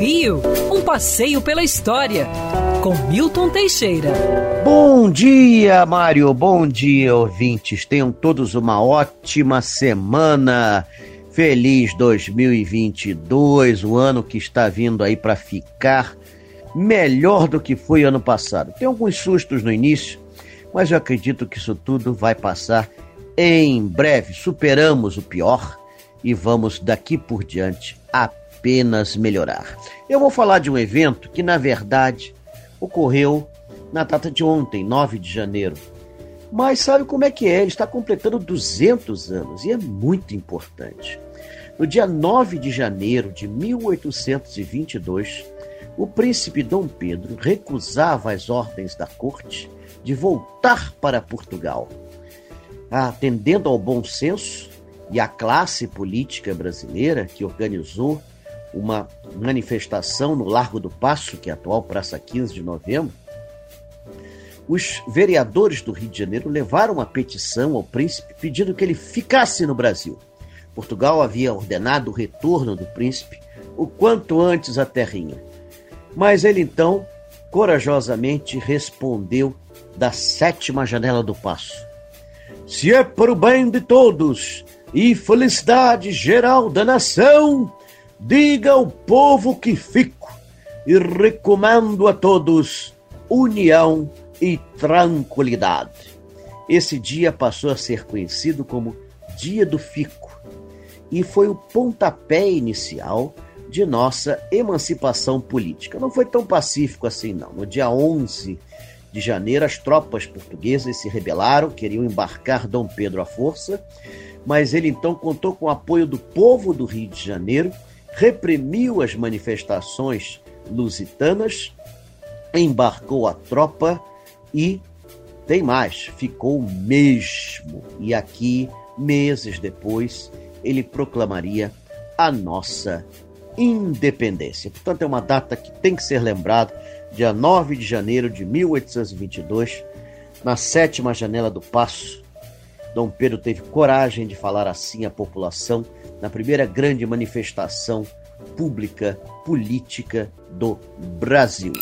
Rio, um passeio pela história. Com Milton Teixeira. Bom dia, Mário. Bom dia, ouvintes. Tenham todos uma ótima semana. Feliz 2022, o ano que está vindo aí para ficar melhor do que foi ano passado. Tem alguns sustos no início, mas eu acredito que isso tudo vai passar em breve. Superamos o pior e vamos daqui por diante apenas melhorar. Eu vou falar de um evento que, na verdade, ocorreu na data de ontem, 9 de janeiro. Mas sabe como é que é? Ele está completando 200 anos e é muito importante. No dia 9 de janeiro de 1822, o príncipe Dom Pedro recusava as ordens da corte de voltar para Portugal. Atendendo ao bom senso e à classe política brasileira que organizou uma manifestação no Largo do Passo, que é a atual Praça 15 de Novembro, os vereadores do Rio de Janeiro levaram uma petição ao príncipe pedindo que ele ficasse no Brasil. Portugal havia ordenado o retorno do príncipe o quanto antes à terrinha. Mas ele então corajosamente respondeu da sétima janela do passo: Se é para o bem de todos e felicidade geral da nação, diga ao povo que fico e recomendo a todos união e tranquilidade. Esse dia passou a ser conhecido como Dia do Fico e foi o pontapé inicial de nossa emancipação política. Não foi tão pacífico assim, não. No dia 11 de janeiro, as tropas portuguesas se rebelaram, queriam embarcar Dom Pedro à força, mas ele então contou com o apoio do povo do Rio de Janeiro, reprimiu as manifestações lusitanas, embarcou a tropa e tem mais, ficou mesmo. E aqui, meses depois, ele proclamaria a nossa independência. Portanto, é uma data que tem que ser lembrada, dia 9 de janeiro de 1822, na sétima janela do Passo. Dom Pedro teve coragem de falar assim à população na primeira grande manifestação pública política do Brasil.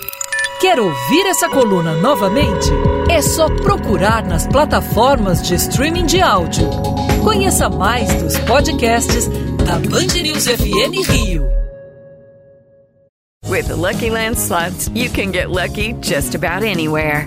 Quer ouvir essa coluna novamente? É só procurar nas plataformas de streaming de áudio. Conheça mais dos podcasts da Band News FM Rio. With the Lucky Land slots, you can get lucky just about anywhere.